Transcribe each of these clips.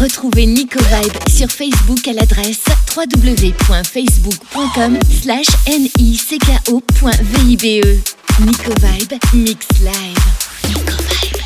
Retrouvez Nico Vibe sur Facebook à l'adresse www.facebook.com slash nicko.vibe. Nico Vibe Mix Live. Nico Vibe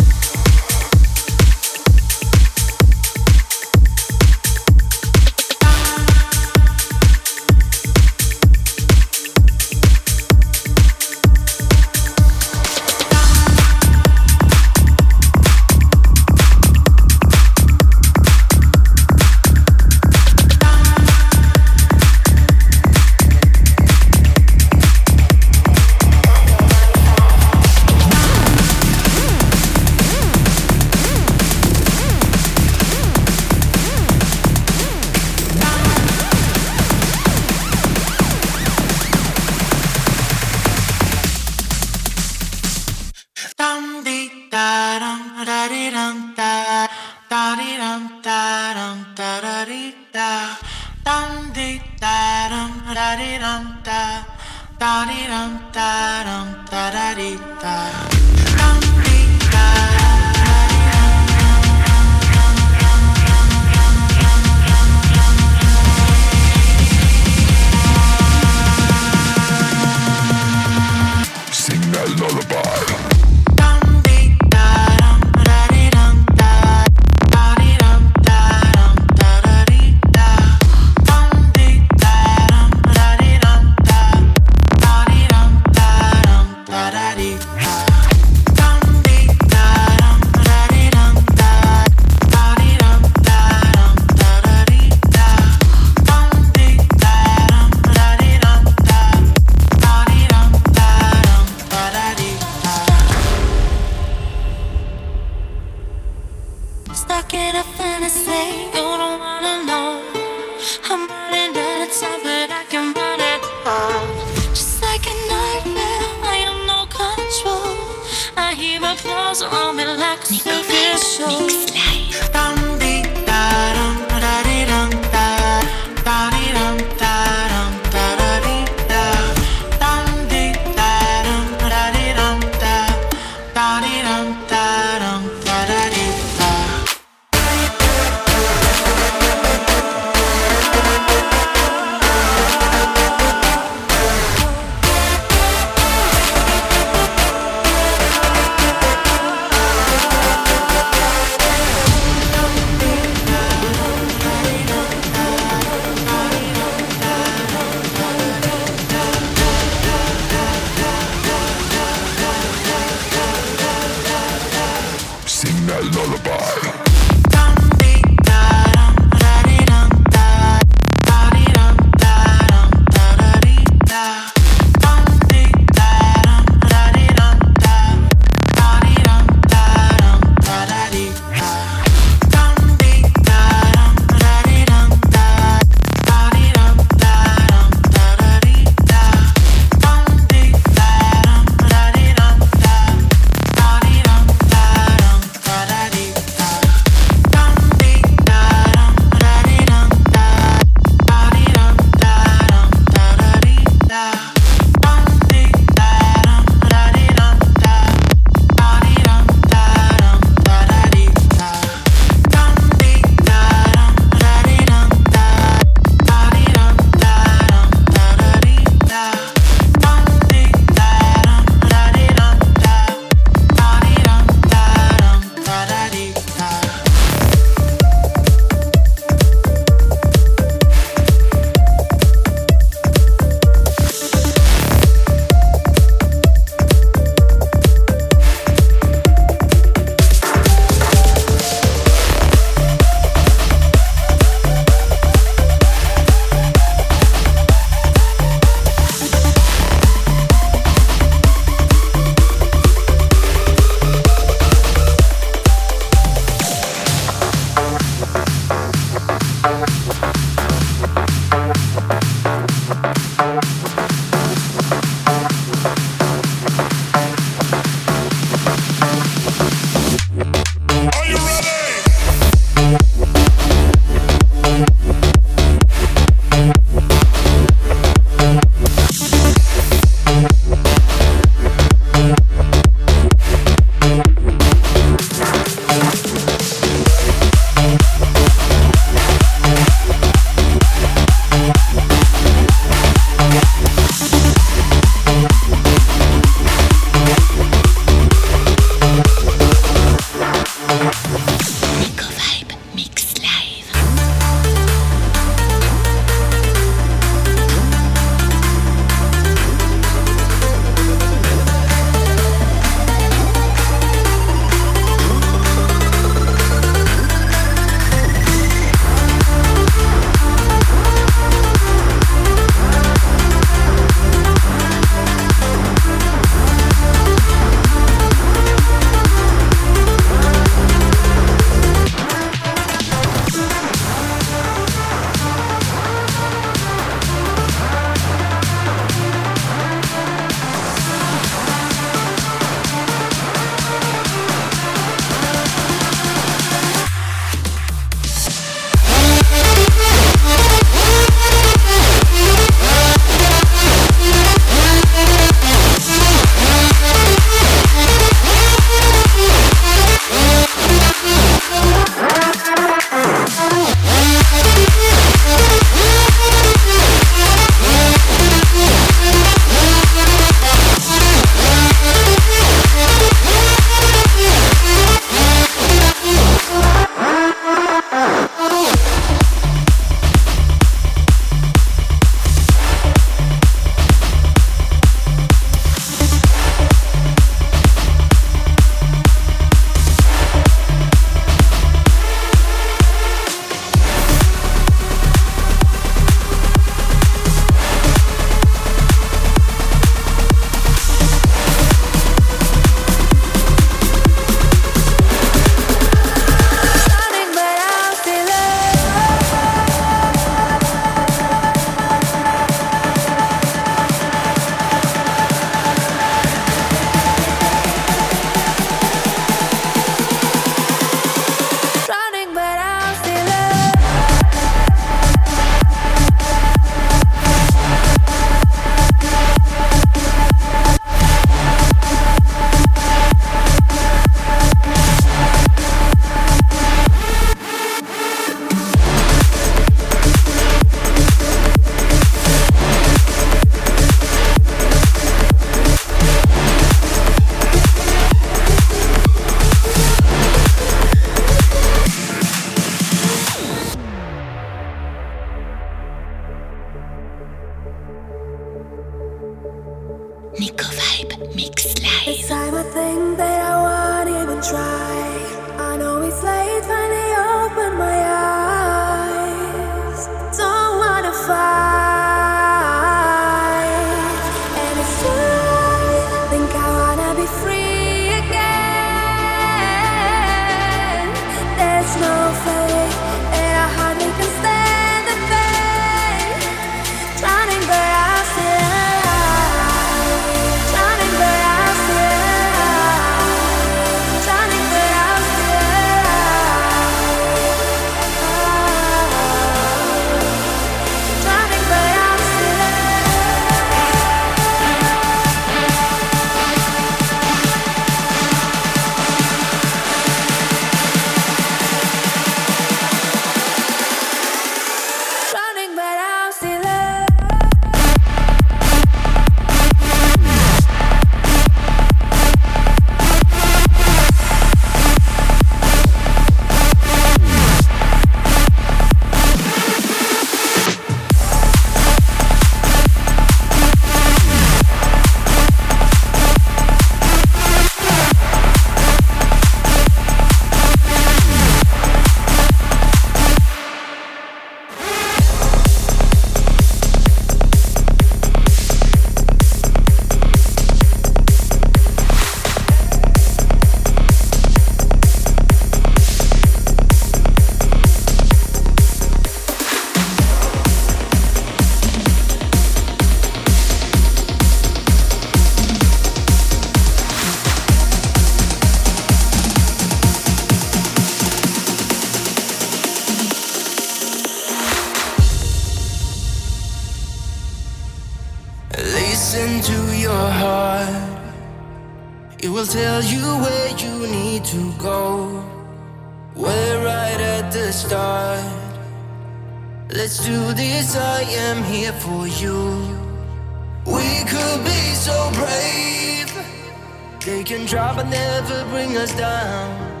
bring us down.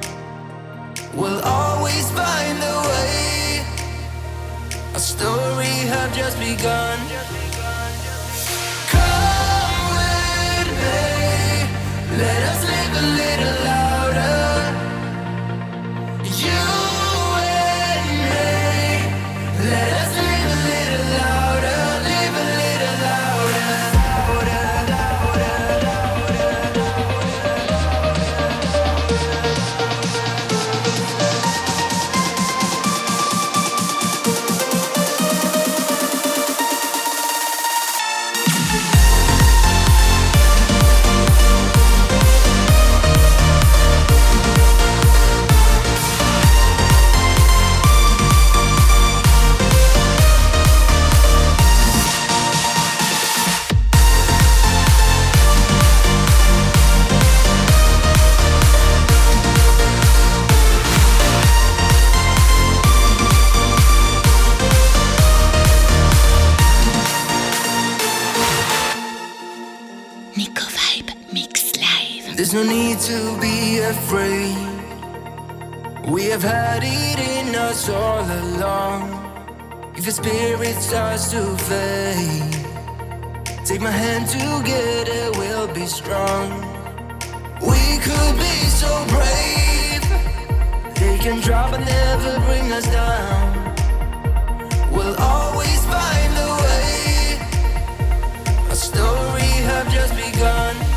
We'll always find a way. Our story had just begun. Come with me. Let us live a little life. There's no need to be afraid. We have had it in us all along. If your spirit starts to fade, take my hand together, we'll be strong. We could be so brave. They can drop and never bring us down. We'll always find a way. Our story have just begun.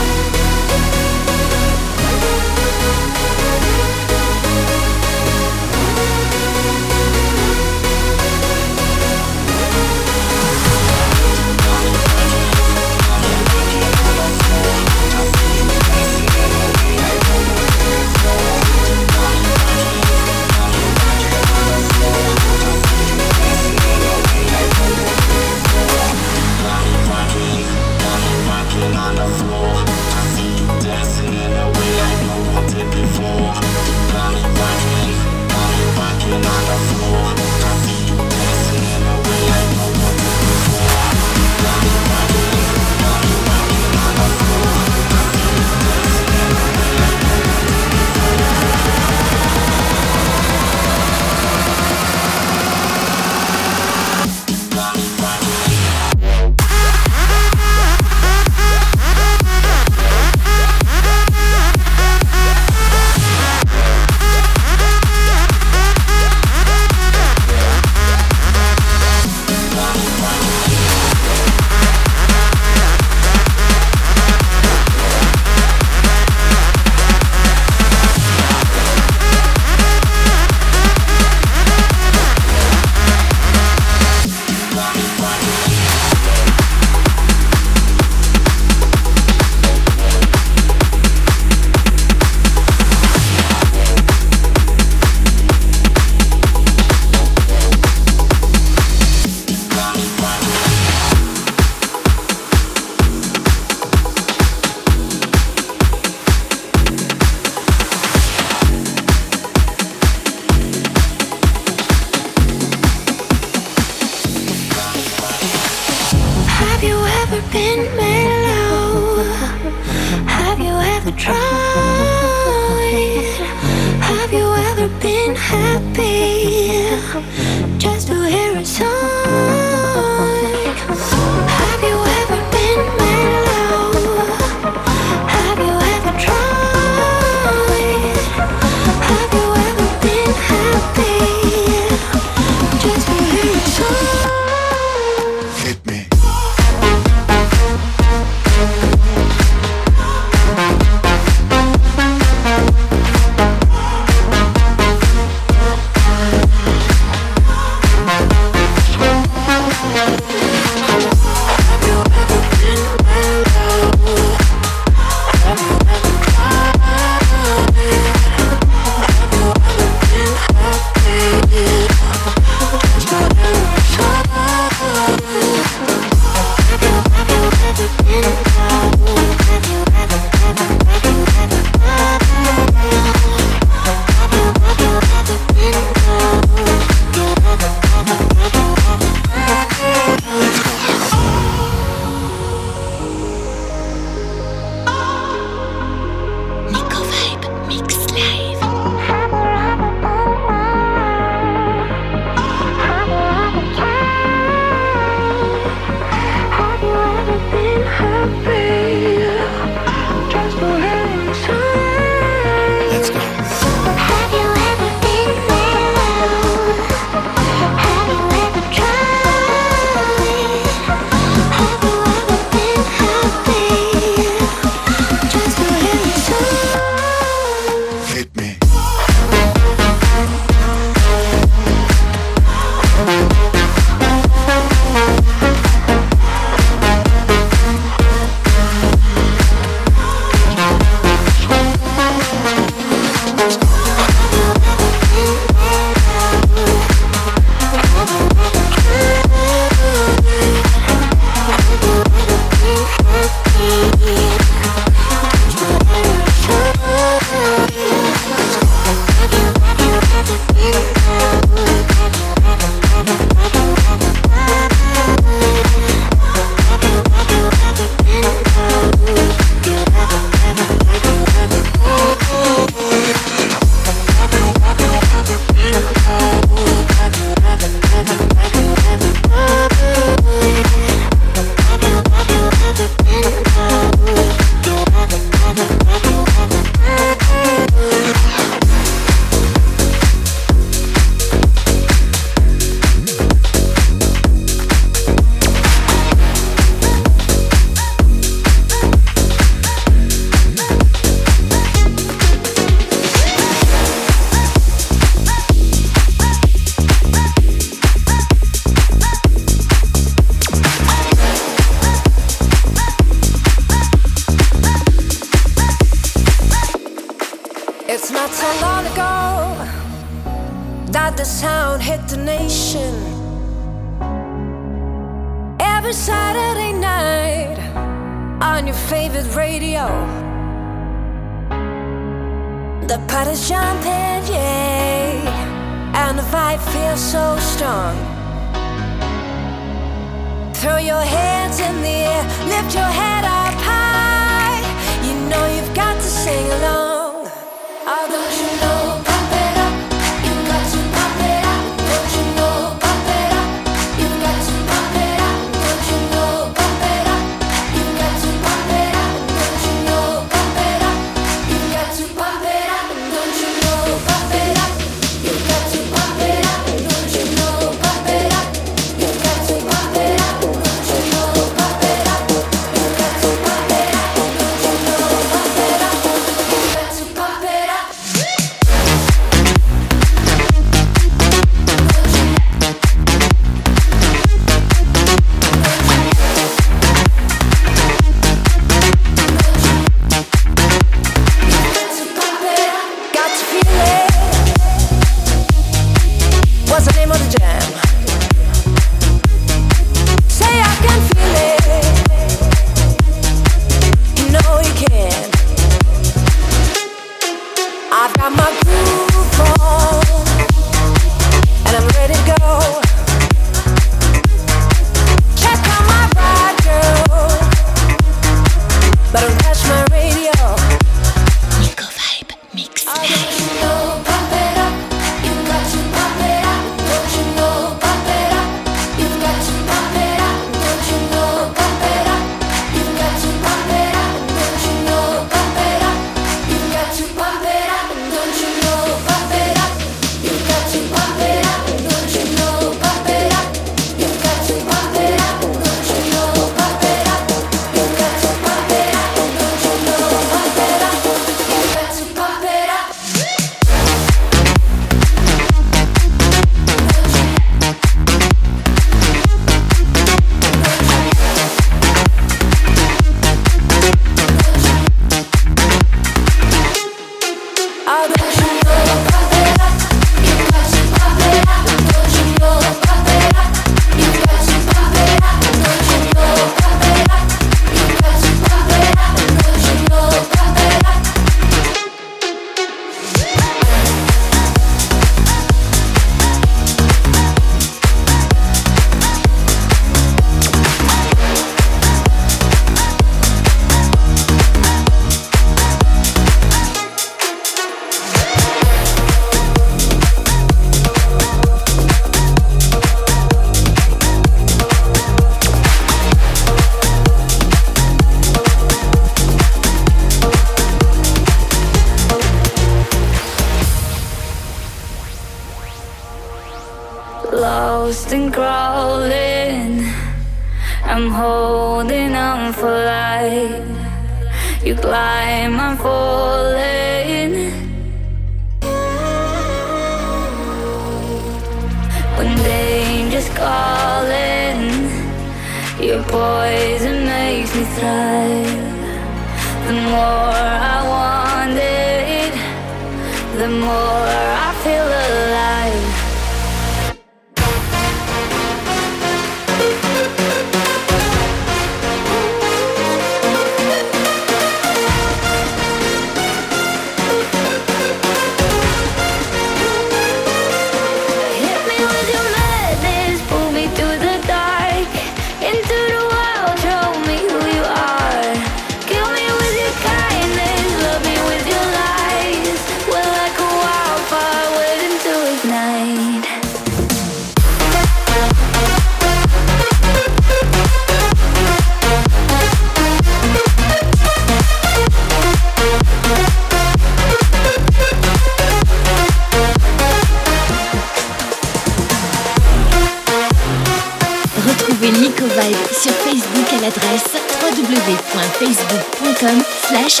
www.facebook.com slash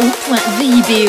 nico.vibe.